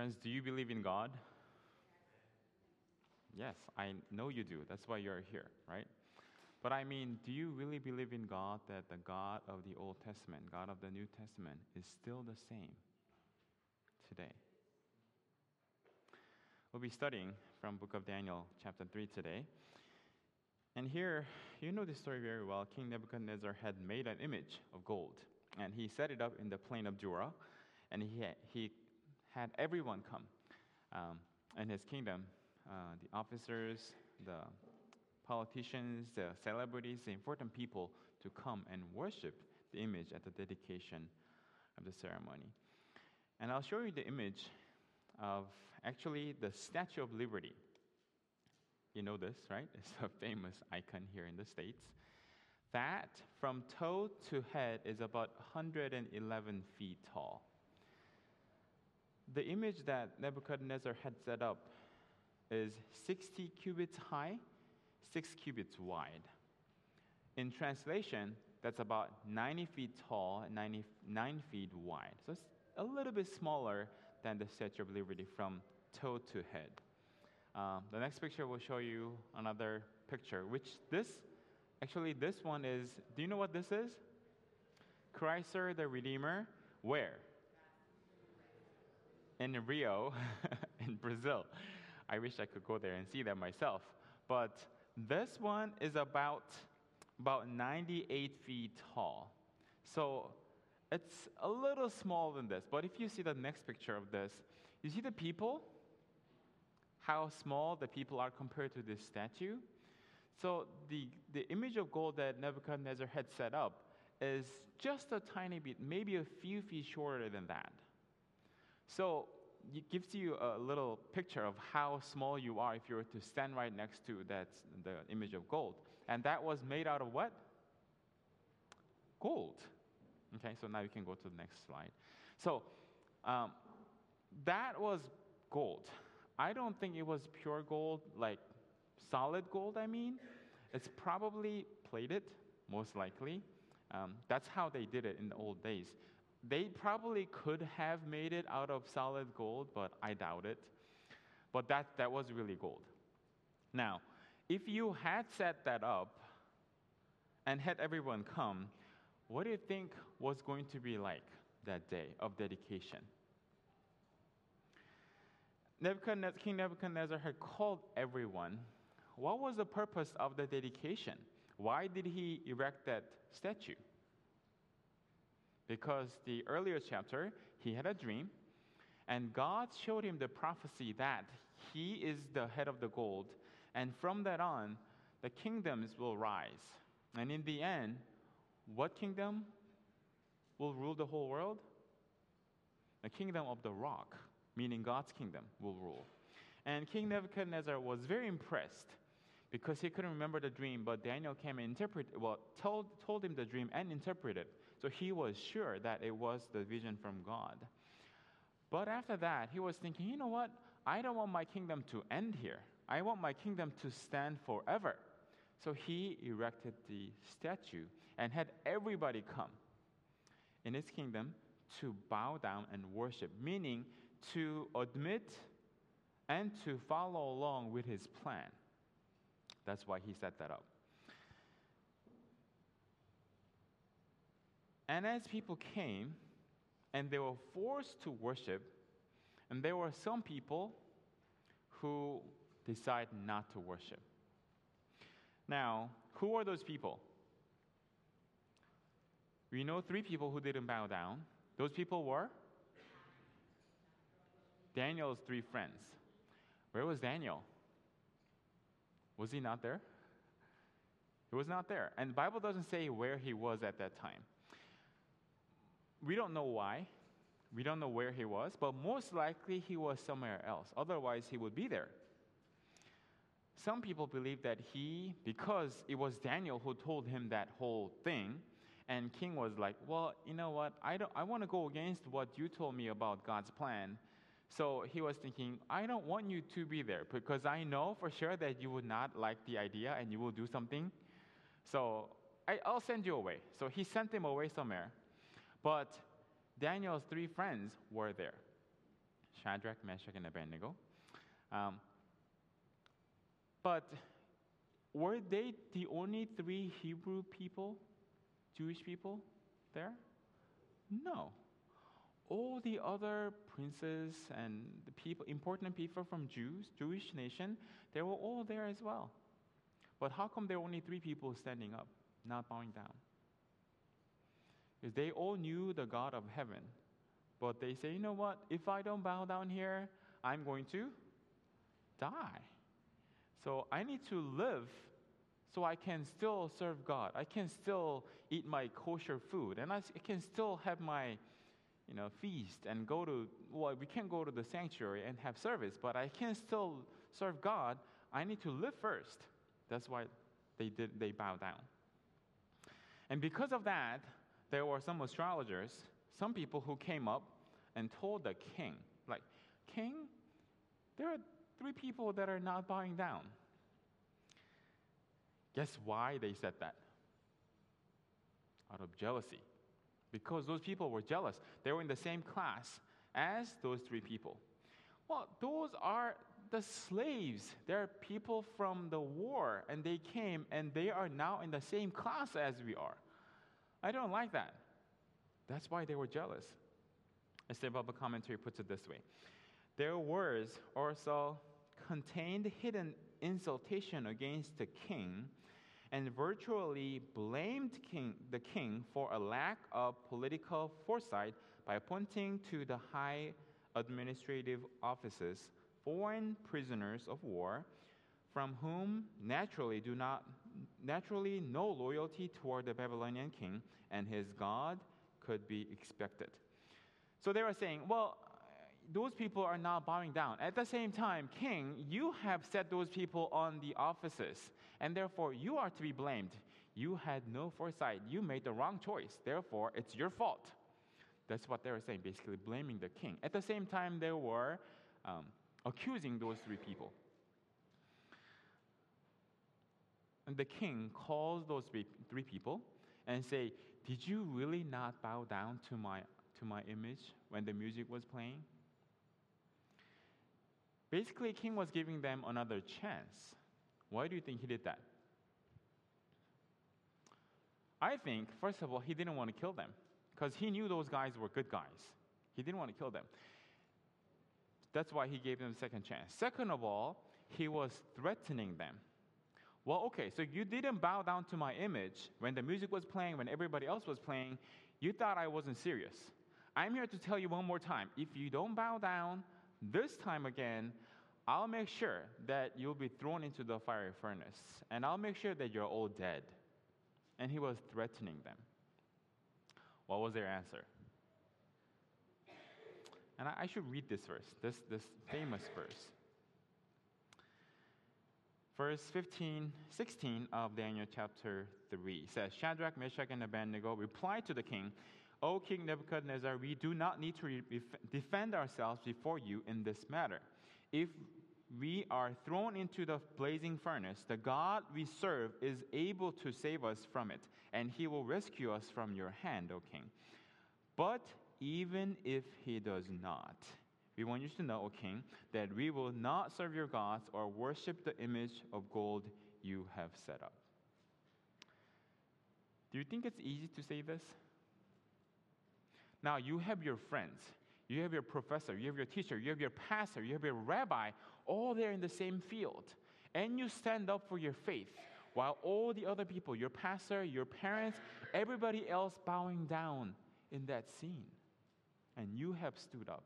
Friends, do you believe in God? Yes, I know you do. That's why you're here, right? But I mean, do you really believe in God that the God of the Old Testament, God of the New Testament, is still the same today? We'll be studying from book of Daniel, chapter 3 today. And here, you know this story very well. King Nebuchadnezzar had made an image of gold, and he set it up in the plain of Dura, and he he had everyone come um, in his kingdom uh, the officers, the politicians, the celebrities, the important people to come and worship the image at the dedication of the ceremony. And I'll show you the image of actually the Statue of Liberty. You know this, right? It's a famous icon here in the States. That from toe to head is about 111 feet tall. The image that Nebuchadnezzar had set up is 60 cubits high, 6 cubits wide. In translation, that's about 90 feet tall and 99 feet wide. So it's a little bit smaller than the Statue of Liberty from toe to head. Uh, the next picture will show you another picture, which this, actually, this one is, do you know what this is? Christ the Redeemer. Where? In Rio, in Brazil. I wish I could go there and see that myself. But this one is about, about 98 feet tall. So it's a little smaller than this. But if you see the next picture of this, you see the people? How small the people are compared to this statue? So the, the image of gold that Nebuchadnezzar had set up is just a tiny bit, maybe a few feet shorter than that. So it gives you a little picture of how small you are if you were to stand right next to that the image of gold. And that was made out of what? Gold. Okay, so now you can go to the next slide. So um, that was gold. I don't think it was pure gold, like solid gold, I mean. It's probably plated, most likely. Um, that's how they did it in the old days. They probably could have made it out of solid gold, but I doubt it. But that, that was really gold. Now, if you had set that up and had everyone come, what do you think was going to be like that day of dedication? Nebuchadnezzar, King Nebuchadnezzar had called everyone. What was the purpose of the dedication? Why did he erect that statue? Because the earlier chapter, he had a dream, and God showed him the prophecy that he is the head of the gold, and from that on, the kingdoms will rise. And in the end, what kingdom will rule the whole world? The kingdom of the rock, meaning God's kingdom, will rule. And King Nebuchadnezzar was very impressed because he couldn't remember the dream, but Daniel came and interpreted, well, told, told him the dream and interpreted. So he was sure that it was the vision from God. But after that, he was thinking, you know what? I don't want my kingdom to end here. I want my kingdom to stand forever. So he erected the statue and had everybody come in his kingdom to bow down and worship, meaning to admit and to follow along with his plan. That's why he set that up. And as people came and they were forced to worship, and there were some people who decided not to worship. Now, who are those people? We know three people who didn't bow down. Those people were Daniel's three friends. Where was Daniel? Was he not there? He was not there. And the Bible doesn't say where he was at that time. We don't know why. We don't know where he was, but most likely he was somewhere else. Otherwise, he would be there. Some people believe that he, because it was Daniel who told him that whole thing, and King was like, Well, you know what? I, don't, I want to go against what you told me about God's plan. So he was thinking, I don't want you to be there because I know for sure that you would not like the idea and you will do something. So I, will send you away. So he sent him away somewhere. But Daniel's three friends were there. Shadrach, Meshach, and Abednego. Um, but were they the only three Hebrew people, Jewish people there? No. All the other princes and the people, important people from Jews, Jewish nation, they were all there as well. But how come there were only three people standing up, not bowing down? Because they all knew the God of heaven. But they say, you know what? If I don't bow down here, I'm going to die. So I need to live so I can still serve God. I can still eat my kosher food, and I can still have my you know, feast and go to, well, we can't go to the sanctuary and have service, but I can still serve God. I need to live first. That's why they did, they bow down. And because of that, there were some astrologers, some people who came up and told the king, like, King, there are three people that are not bowing down. Guess why they said that? Out of jealousy. Because those people were jealous. They were in the same class as those three people. Well, those are the slaves. They're people from the war, and they came and they are now in the same class as we are. I don't like that. That's why they were jealous. A Bible commentary puts it this way Their words also contained hidden insultation against the king and virtually blamed king, the king for a lack of political foresight by appointing to the high administrative offices foreign prisoners of war from whom naturally do not naturally no loyalty toward the Babylonian king and his God could be expected. So they were saying, well, those people are not bowing down. At the same time, king, you have set those people on the offices, and therefore you are to be blamed. You had no foresight. You made the wrong choice. Therefore, it's your fault. That's what they were saying, basically blaming the king. At the same time, they were um, accusing those three people. And the king calls those three people and say, "Did you really not bow down to my to my image when the music was playing?" Basically, king was giving them another chance. Why do you think he did that? I think, first of all, he didn't want to kill them because he knew those guys were good guys. He didn't want to kill them. That's why he gave them a second chance. Second of all, he was threatening them. Well, okay, so you didn't bow down to my image when the music was playing, when everybody else was playing. You thought I wasn't serious. I'm here to tell you one more time if you don't bow down this time again, I'll make sure that you'll be thrown into the fiery furnace, and I'll make sure that you're all dead. And he was threatening them. What was their answer? And I, should read this verse, this, this famous verse. Verse 15, 16 of Daniel chapter 3 says Shadrach, Meshach, and Abednego replied to the king, O King Nebuchadnezzar, we do not need to defend ourselves before you in this matter. If we are thrown into the blazing furnace, the God we serve is able to save us from it, and he will rescue us from your hand, O king. But even if he does not, we want you to know, O king, that we will not serve your gods or worship the image of gold you have set up. Do you think it's easy to say this? Now, you have your friends, you have your professor, you have your teacher, you have your pastor, you have your rabbi, all there in the same field. And you stand up for your faith while all the other people, your pastor, your parents, everybody else bowing down in that scene. And you have stood up.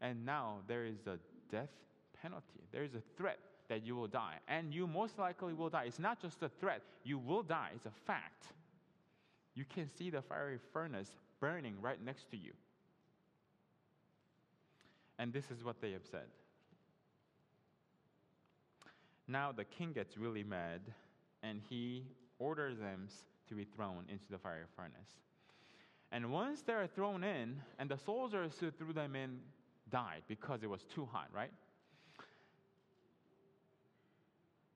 And now there is a death penalty. There is a threat that you will die. And you most likely will die. It's not just a threat, you will die. It's a fact. You can see the fiery furnace burning right next to you. And this is what they have said. Now the king gets really mad and he orders them to be thrown into the fiery furnace. And once they're thrown in, and the soldiers who threw them in died because it was too hot, right?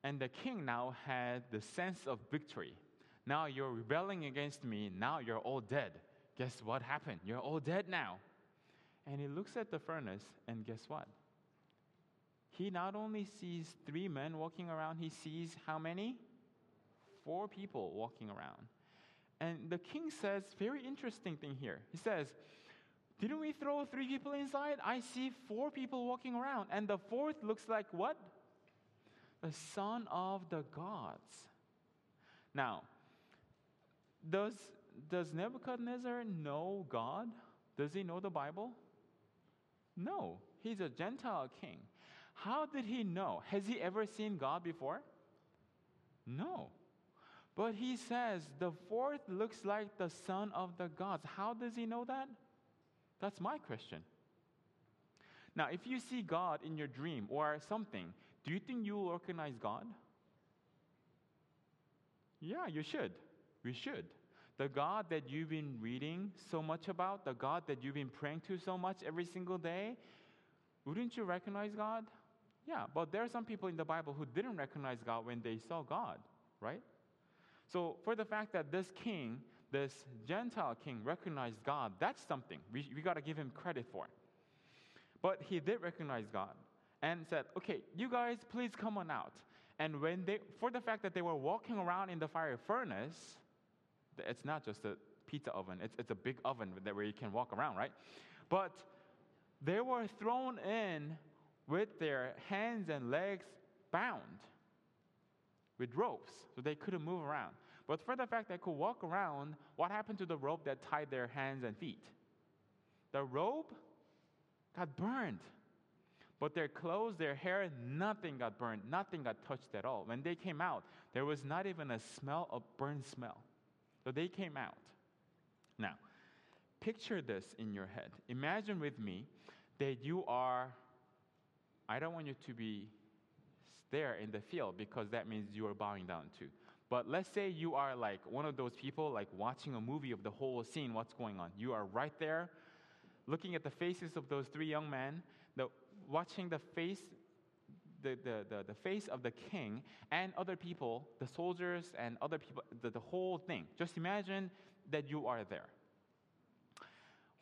And the king now had the sense of victory. Now you're rebelling against me, now you're all dead guess what happened? You're all dead now. And he looks at the furnace, and guess what? He not only sees three men walking around, he sees how many? Four people walking around. And the king says, very interesting thing here. He says, Didn't we throw three people inside? I see four people walking around. And the fourth looks like what? The son of the gods. Now, does, does Nebuchadnezzar know God? Does he know the Bible? No, he's a Gentile king. How did he know? Has he ever seen God before? No. But he says the fourth looks like the son of the gods. How does he know that? That's my question. Now, if you see God in your dream or something, do you think you will recognize God? Yeah, you should. We should. The God that you've been reading so much about, the God that you've been praying to so much every single day, wouldn't you recognize God? Yeah, but there are some people in the Bible who didn't recognize God when they saw God, right? So, for the fact that this king, this Gentile king, recognized God, that's something we, we got to give him credit for. But he did recognize God and said, Okay, you guys, please come on out. And when they, for the fact that they were walking around in the fire furnace, it's not just a pizza oven, it's, it's a big oven where you can walk around, right? But they were thrown in with their hands and legs bound with ropes, so they couldn't move around. But for the fact they could walk around, what happened to the rope that tied their hands and feet? The rope got burned. But their clothes, their hair, nothing got burned, nothing got touched at all. When they came out, there was not even a smell of burned smell. So they came out. Now, picture this in your head. Imagine with me that you are, I don't want you to be there in the field because that means you are bowing down to. But let's say you are like one of those people, like watching a movie of the whole scene, what's going on. You are right there, looking at the faces of those three young men, the, watching the face, the, the, the, the, face of the king and other people, the soldiers and other people, the, the whole thing. Just imagine that you are there.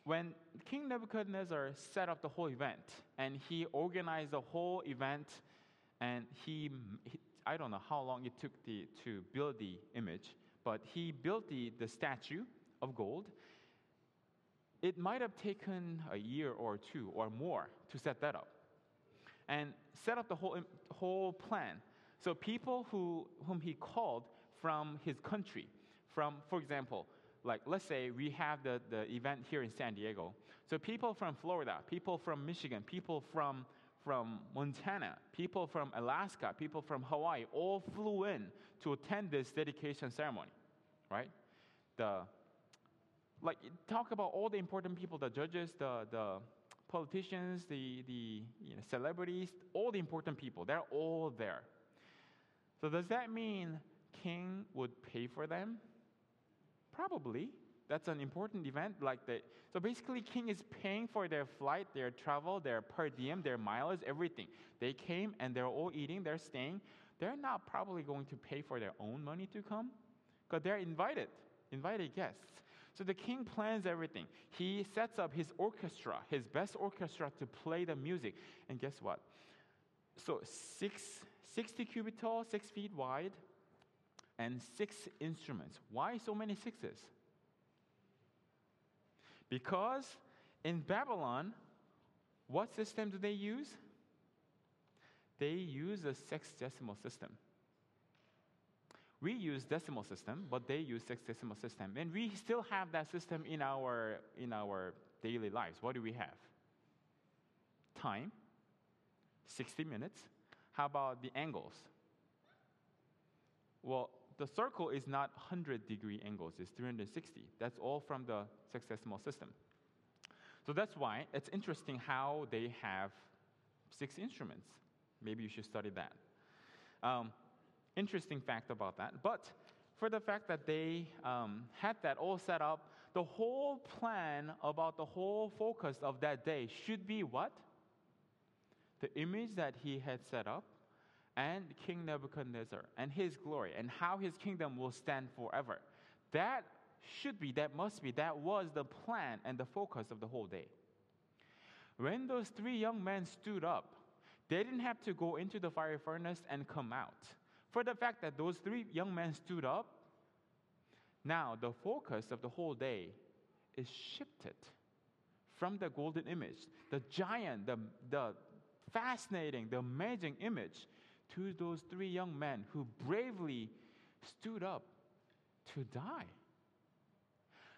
When King Nebuchadnezzar set up the whole event and he organized the whole event and he, he I don't know how long it took the, to build the image, but he built the, the statue of gold. It might have taken a year or two or more to set that up and set up the whole, whole plan. So people who, whom he called from his country, from, for example, like let's say we have the, the event here in San Diego. So people from Florida, people from Michigan, people from, from Montana, people from Alaska, people from Hawaii all flew in to attend this dedication ceremony, right? The, like talk about all the important people, the judges, the, the politicians, the, the you know, celebrities, all the important people, they're all there. So, does that mean king would pay for them? Probably. That's an important event like that. So basically, king is paying for their flight, their travel, their per diem, their mileage, everything. They came and they're all eating, they're staying. They're not probably going to pay for their own money to come because they're invited, invited guests. So the king plans everything. He sets up his orchestra, his best orchestra to play the music. And guess what? So six, 60 cubit tall, six feet wide, and six instruments. Why so many sixes? Because in Babylon, what system do they use? They use a sexagesimal system. We use decimal system, but they use sexagesimal system. And we still have that system in our, in our daily lives. What do we have? Time, 60 minutes. How about the angles? Well, the circle is not 100 degree angles, it's 360. That's all from the sexagesimal system. So that's why it's interesting how they have six instruments. Maybe you should study that. Um, interesting fact about that. But for the fact that they um, had that all set up, the whole plan about the whole focus of that day should be what? The image that he had set up and King Nebuchadnezzar and his glory and how his kingdom will stand forever. That should be, that must be, that was the plan and the focus of the whole day. when those three young men stood up, they didn't have to go into the fiery furnace and come out. For the fact that those three young men stood up, now the focus of the whole day is shifted from the golden image, the giant, the, the fascinating, the amazing image, to those three young men who bravely stood up to die.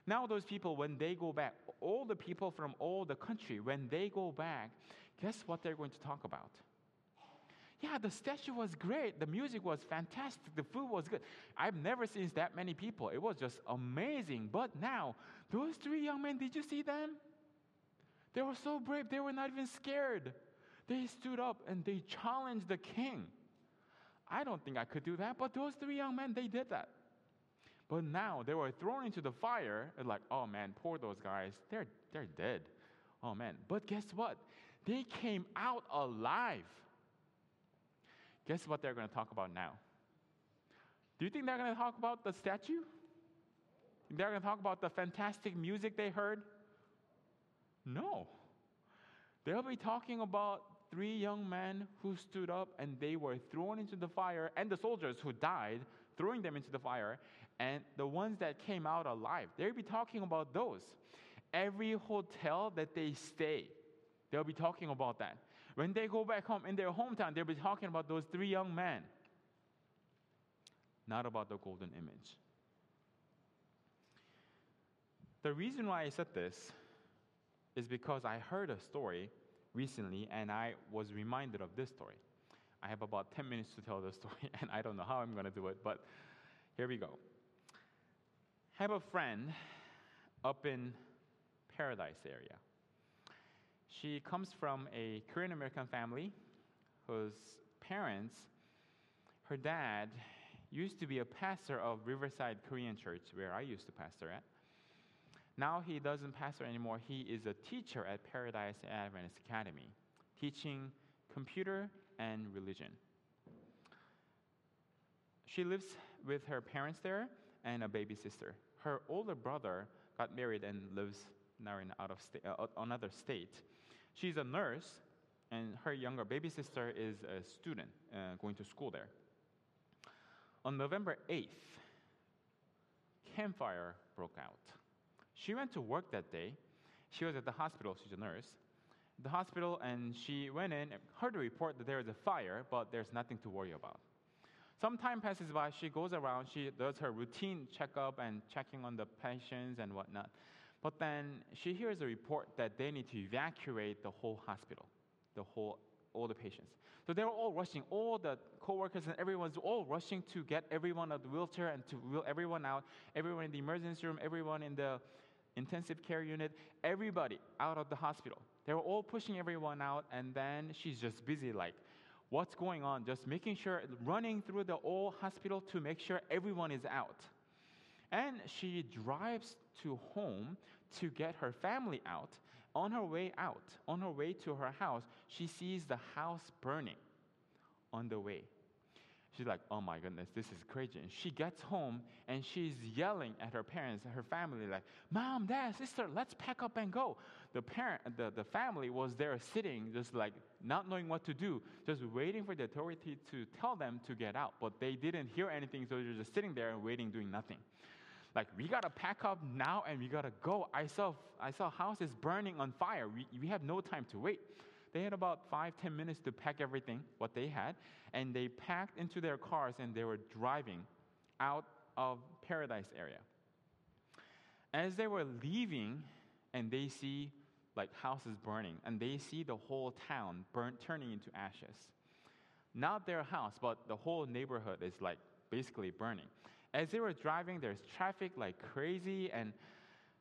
Now, those people, when they go back, all the people from all the country, when they go back, guess what they're going to talk about? Yeah, the statue was great. The music was fantastic. The food was good. I've never seen that many people. It was just amazing. But now, those three young men, did you see them? They were so brave. They were not even scared. They stood up and they challenged the king. I don't think I could do that, but those three young men, they did that. But now they were thrown into the fire, and like, oh man, poor those guys. They're, they're dead. Oh man. But guess what? They came out alive. Guess what they're going to talk about now? Do you think they're going to talk about the statue? They're going to talk about the fantastic music they heard? No. They'll be talking about three young men who stood up and they were thrown into the fire, and the soldiers who died, throwing them into the fire, and the ones that came out alive. They'll be talking about those. Every hotel that they stay, they'll be talking about that. When they go back home in their hometown, they'll be talking about those three young men, not about the golden image. The reason why I said this is because I heard a story recently and I was reminded of this story. I have about 10 minutes to tell the story, and I don't know how I'm going to do it, but here we go. I have a friend up in Paradise area. She comes from a Korean American family whose parents, her dad, used to be a pastor of Riverside Korean Church, where I used to pastor at. Now he doesn't pastor anymore. He is a teacher at Paradise Adventist Academy, teaching computer and religion. She lives with her parents there and a baby sister. Her older brother got married and lives now in out of uh, another state. She's a nurse, and her younger baby sister is a student uh, going to school there. On November 8th, Camp Fire broke out. She went to work that day. She was at the hospital, she's a nurse. The hospital, and she went in, heard a report that there is a fire, but there's nothing to worry about. Some time passes by, she goes around, she does her routine checkup and checking on the patients and whatnot. But then she hears a report that they need to evacuate the whole hospital, the whole, all the patients. So they're all rushing, all the coworkers and everyone's all rushing to get everyone out of the wheelchair and to wheel everyone out, everyone in the emergency room, everyone in the intensive care unit, everybody out of the hospital. They were all pushing everyone out, and then she's just busy, like, what's going on? Just making sure, running through the whole hospital to make sure everyone is out. And she drives to home to get her family out. On her way out, on her way to her house, she sees the house burning on the way. She's like, oh my goodness, this is crazy. And she gets home and she's yelling at her parents and her family, like, Mom, Dad, sister, let's pack up and go. The parent, the, the family was there sitting, just like not knowing what to do, just waiting for the authority to tell them to get out. But they didn't hear anything, so they're just sitting there and waiting, doing nothing. Like, we gotta pack up now and we gotta go. I saw I saw houses burning on fire. We, we have no time to wait. They had about five, ten minutes to pack everything, what they had, and they packed into their cars and they were driving out of Paradise area. As they were leaving, and they see like houses burning, and they see the whole town burnt, turning into ashes. Not their house, but the whole neighborhood is like basically burning. As they were driving, there's traffic like crazy, and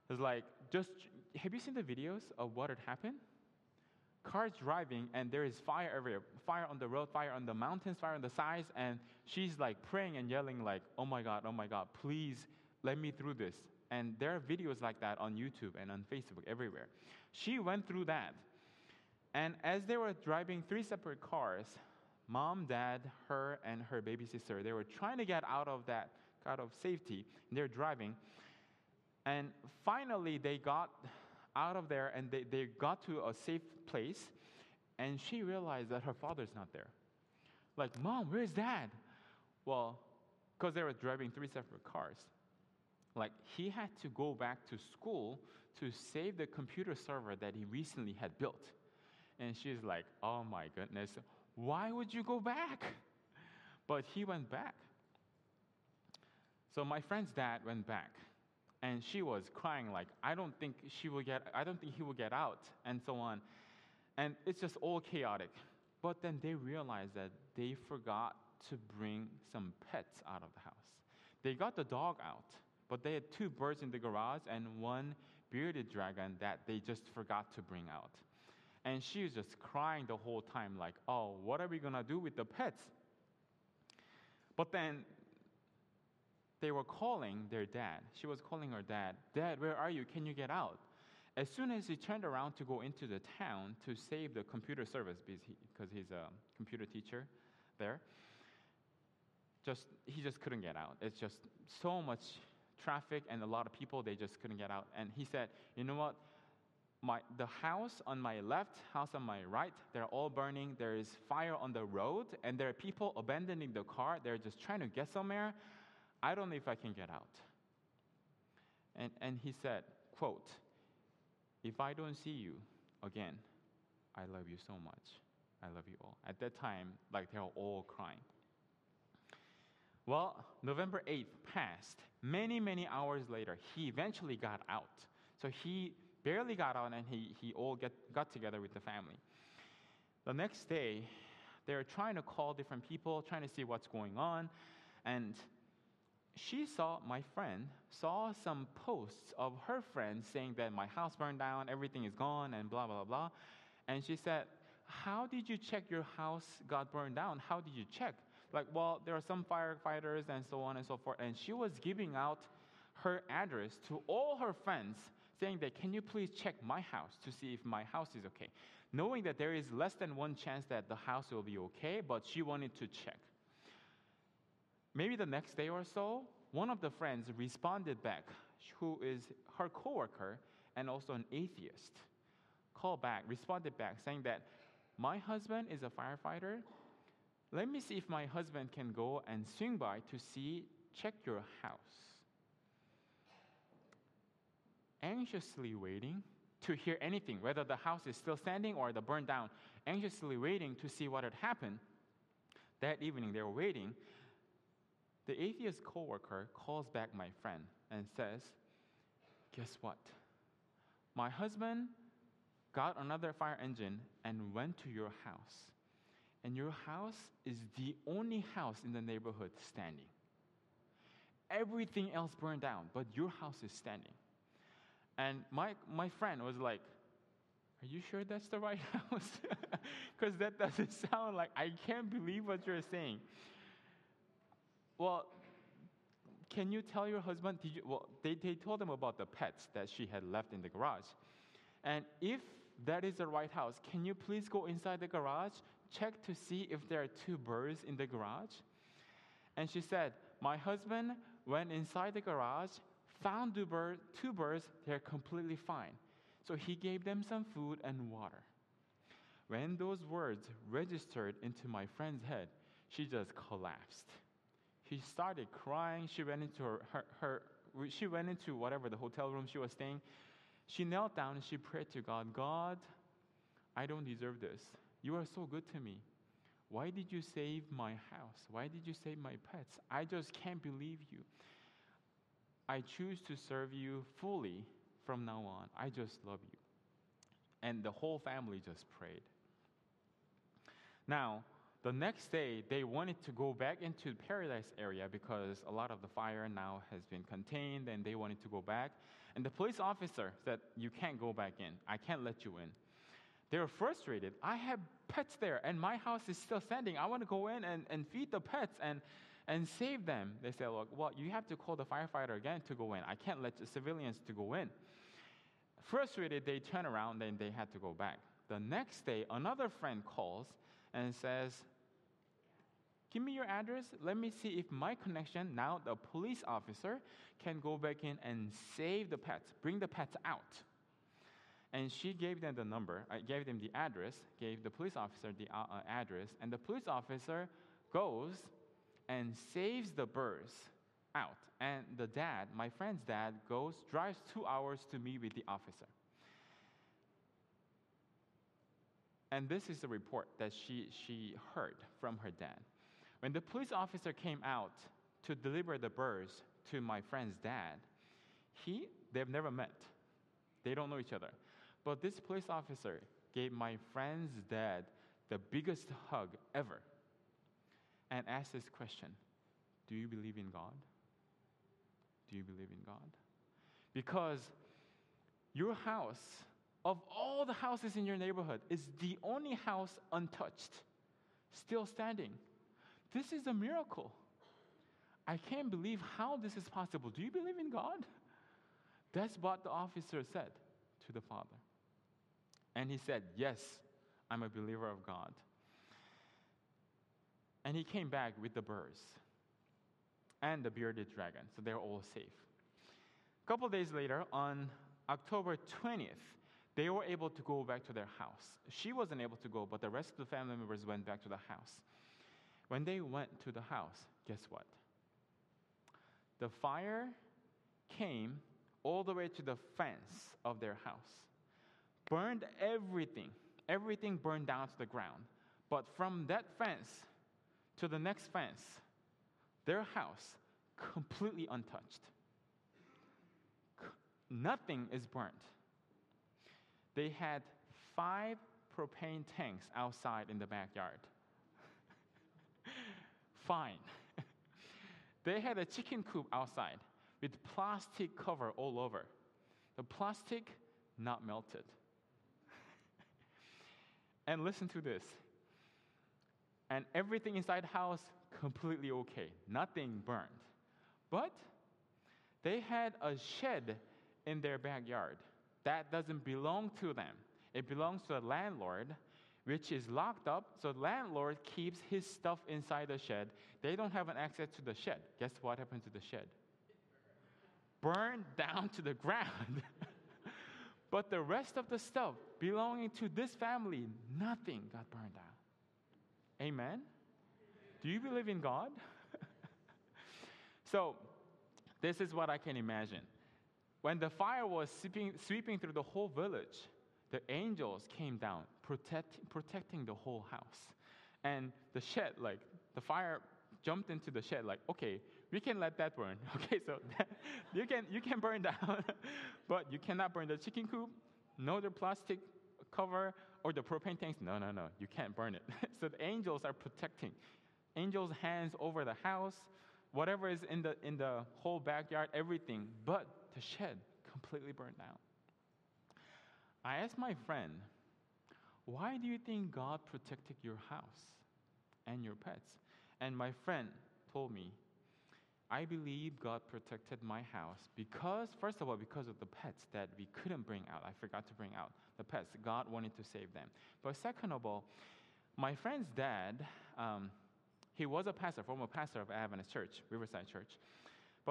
it's like just. Have you seen the videos of what had happened? Cars driving and there is fire everywhere fire on the road fire on the mountains fire on the sides and she's like praying and yelling like oh my god oh my god please let me through this. And there are videos like that on YouTube and on Facebook everywhere. She went through that. And as they were driving three separate cars mom dad her and her baby sister they were trying to get out of that out of safety they're driving. And finally they got out of there and they, they got to a safe place and she realized that her father's not there. Like, Mom, where's dad? Well, because they were driving three separate cars. Like, he had to go back to school to save the computer server that he recently had built. And she's like, Oh my goodness, why would you go back? But he went back. So my friend's dad went back and she was crying like i don't think she will get i don't think he will get out and so on. And it's just all chaotic. But then they realized that they forgot to bring some pets out of the house. They got the dog out but they had two birds in the garage and one bearded dragon that they just forgot to bring out. And she was just crying the whole time like oh what are we going to do with the pets? But then they were calling their dad. She was calling her dad, Dad, where are you? Can you get out? As soon as he turned around to go into the town to save the computer service, because he's a computer teacher there, just he just couldn't get out. It's just so much traffic and a lot of people, they just couldn't get out. And he said, You know what? My, the house on my left, house on my right, they're all burning. There is fire on the road, and there are people abandoning the car. They're just trying to get somewhere. I don't know if I can get out. And, and he said, quote, if I don't see you again, I love you so much. I love you all. At that time, like they were all crying. Well, November 8th passed. Many, many hours later, he eventually got out. So he barely got out and he, he all get, got together with the family. The next day, they're trying to call different people, trying to see what's going on. And she saw my friend saw some posts of her friends saying that my house burned down, everything is gone, and blah blah blah. And she said, "How did you check your house got burned down? How did you check?" Like, well, there are some firefighters and so on and so forth. And she was giving out her address to all her friends, saying that, "Can you please check my house to see if my house is okay?" Knowing that there is less than one chance that the house will be okay, but she wanted to check. Maybe the next day or so, one of the friends responded back, who is her coworker and also an atheist, called back, responded back, saying that my husband is a firefighter. Let me see if my husband can go and swing by to see, check your house. Anxiously waiting to hear anything, whether the house is still standing or the burned down, anxiously waiting to see what had happened. That evening, they were waiting. The atheist coworker calls back my friend and says, Guess what? My husband got another fire engine and went to your house. And your house is the only house in the neighborhood standing. Everything else burned down, but your house is standing. And my, my friend was like, Are you sure that's the right house? Because that doesn't sound like, I can't believe what you're saying. Well, can you tell your husband? You, well, they, they told him about the pets that she had left in the garage. And if that is the right house, can you please go inside the garage, check to see if there are two birds in the garage? And she said, My husband went inside the garage, found two, bird, two birds, they're completely fine. So he gave them some food and water. When those words registered into my friend's head, she just collapsed she started crying. She went into her, her, her, she went into whatever the hotel room she was staying. She knelt down and she prayed to God, God, I don't deserve this. You are so good to me. Why did you save my house? Why did you save my pets? I just can't believe you. I choose to serve you fully from now on. I just love you. And the whole family just prayed. Now, the next day, they wanted to go back into the Paradise area because a lot of the fire now has been contained and they wanted to go back. And the police officer said, You can't go back in. I can't let you in. They were frustrated. I have pets there and my house is still standing. I want to go in and, and feed the pets and, and save them. They said, Look, well, you have to call the firefighter again to go in. I can't let the civilians to go in. Frustrated, they turn around and they had to go back. The next day, another friend calls and says, Give me your address. Let me see if my connection, now the police officer, can go back in and save the pets, bring the pets out. And she gave them the number, I gave them the address, gave the police officer the uh, uh, address, and the police officer goes and saves the birds out. And the dad, my friend's dad, goes, drives two hours to meet with the officer. And this is the report that she, she heard from her dad. When the police officer came out to deliver the birds to my friend's dad, he, they've never met. They don't know each other. But this police officer gave my friend's dad the biggest hug ever and asked this question Do you believe in God? Do you believe in God? Because your house, of all the houses in your neighborhood, is the only house untouched, still standing. This is a miracle. I can't believe how this is possible. Do you believe in God? That's what the officer said to the father. And he said, Yes, I'm a believer of God. And he came back with the birds and the bearded dragon, so they're all safe. A couple days later, on October 20th, they were able to go back to their house. She wasn't able to go, but the rest of the family members went back to the house. When they went to the house, guess what? The fire came all the way to the fence of their house, burned everything. Everything burned down to the ground. But from that fence to the next fence, their house completely untouched. Nothing is burnt. They had five propane tanks outside in the backyard. Fine. they had a chicken coop outside with plastic cover all over. The plastic not melted. and listen to this. And everything inside the house completely okay. Nothing burned. But they had a shed in their backyard that doesn't belong to them. It belongs to the landlord, which is locked up. So landlord keeps his stuff inside the shed. They don't have an access to the shed. Guess what happened to the shed? Burned down to the ground. but the rest of the stuff belonging to this family, nothing got burned down. Amen? Do you believe in God? so, this is what I can imagine. When the fire was sweeping, sweeping through the whole village, the angels came down, protect, protecting the whole house. And the shed, like, the fire jumped into the shed, like, okay, we can let that burn. Okay, so that, you, can, you can burn down, but you cannot burn the chicken coop, no the plastic cover, or the propane tanks. No, no, no, you can't burn it. so the angels are protecting. Angels' hands over the house, whatever is in the, in the whole backyard, everything, but the shed completely burned down. I asked my friend, why do you think God protected your house and your pets? And my friend told me, I believe God protected my house because, first of all, because of the pets that we couldn't bring out. I forgot to bring out the pets. God wanted to save them. But second of all, my friend's dad, um, he was a pastor, former pastor of Adventist Church, Riverside Church.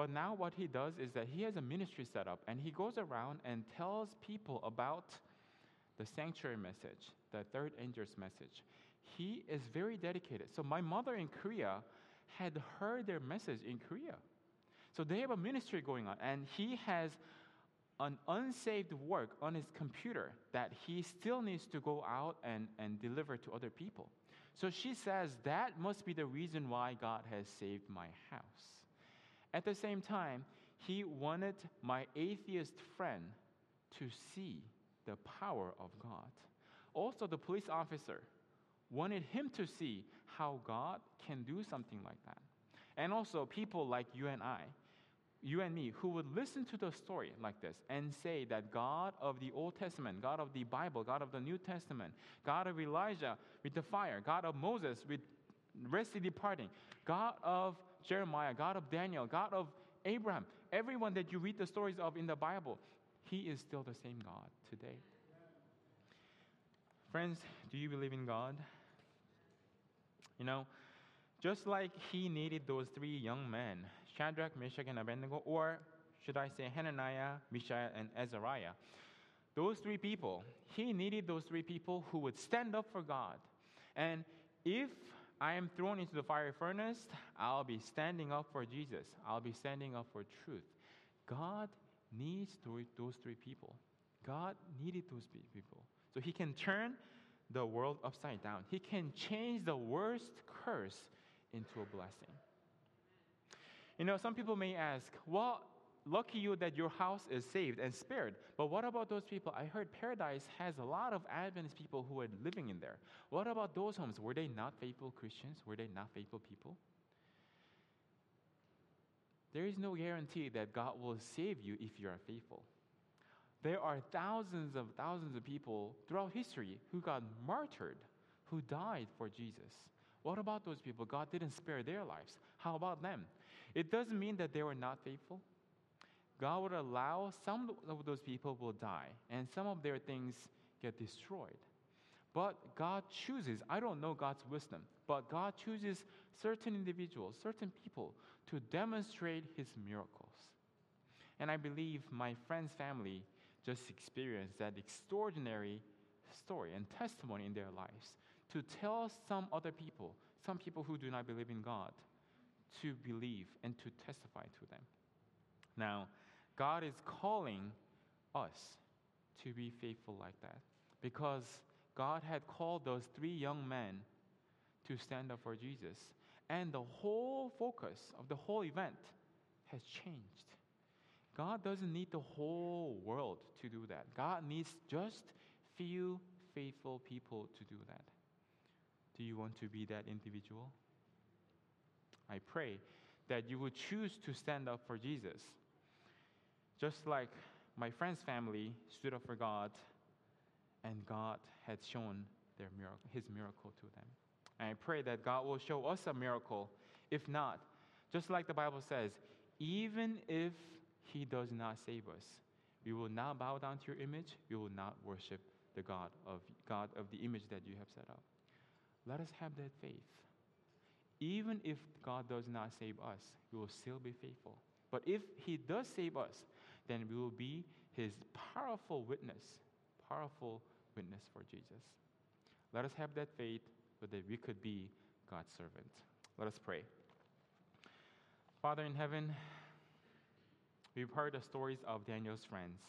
But now what he does is that he has a ministry set up and he goes around and tells people about the sanctuary message, the third angel's message. He is very dedicated. So my mother in Korea had heard their message in Korea. So they have a ministry going on and he has an unsaved work on his computer that he still needs to go out and, and deliver to other people. So she says that must be the reason why God has saved my house. At the same time, he wanted my atheist friend to see the power of God. Also, the police officer wanted him to see how God can do something like that. And also, people like you and I, you and me, who would listen to the story like this and say that God of the Old Testament, God of the Bible, God of the New Testament, God of Elijah with the fire, God of Moses with Red Sea departing, God of Jeremiah, God of Daniel, God of Abraham, everyone that you read the stories of in the Bible, He is still the same God today. Friends, do you believe in God? You know, just like He needed those three young men, Shadrach, Meshach, and Abednego, or should I say Hananiah, Mishael, and Azariah, those three people, he needed those three people who would stand up for God. And if I am thrown into the fiery furnace, I'll be standing up for Jesus. I'll be standing up for truth. God needs those three people. God needed those people. So he can turn the world upside down. He can change the worst curse into a blessing. You know, some people may ask, well, lucky you that your house is saved and spared. But what about those people? I heard Paradise has a lot of Adventist people who are living in there. What about those homes? Were they not faithful Christians? Were they not faithful people? There is no guarantee that God will save you if you are faithful. There are thousands of thousands of people throughout history who got martyred, who died for Jesus. What about those people? God didn't spare their lives. How about them? It doesn't mean that they were not faithful. God would allow some of those people will die and some of their things get destroyed. But God chooses, I don't know God's wisdom, but God chooses certain individuals, certain people to demonstrate his miracles. And I believe my friend's family just experienced that extraordinary story and testimony in their lives to tell some other people, some people who do not believe in God, to believe and to testify to them. Now, God is calling us to be faithful like that because God had called those three young men to stand up for Jesus. And the whole focus of the whole event has changed. God doesn't need the whole world to do that. God needs just few faithful people to do that. Do you want to be that individual? I pray that you would choose to stand up for Jesus just like my friend's family stood up for God, and God had shown their miracle, his miracle to them. And I pray that God will show us a miracle. If not, just like the Bible says, even if he does not save us, we will not bow down to your image, we will not worship the God of God of the image that you have set up. Let us have that faith. Even if God does not save us, we will still be faithful. But if he does save us, then we will be his powerful witness, powerful witness for Jesus. Let us have that faith so that we could be God's servant. Let us pray. Father in heaven, we've heard the stories of Daniel's friends.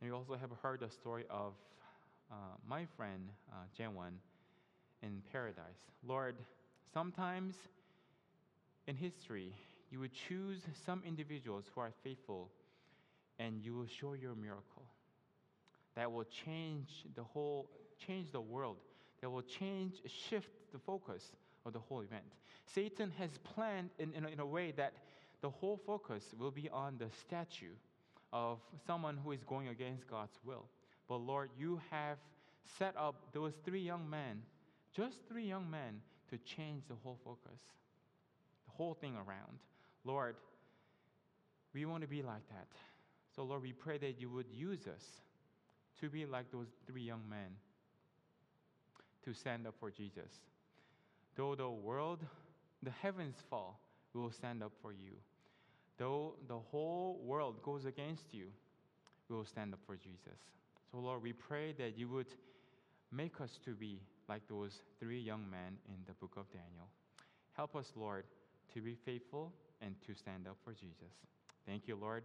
And we also have heard the story of uh, my friend, uh, in Paradise. Lord, sometimes in history, you would choose some individuals who are faithful and you will show your miracle that will change the whole change the world that will change shift the focus of the whole event. Satan has planned in, in, in a way that the whole focus will be on the statue of someone who is going against god's will. But lord you have set up those three young men just three young men to change the whole focus the whole thing around. Lord we want to be like that so, Lord, we pray that you would use us to be like those three young men to stand up for Jesus. Though the world, the heavens fall, we will stand up for you. Though the whole world goes against you, we will stand up for Jesus. So, Lord, we pray that you would make us to be like those three young men in the book of Daniel. Help us, Lord, to be faithful and to stand up for Jesus. Thank you, Lord.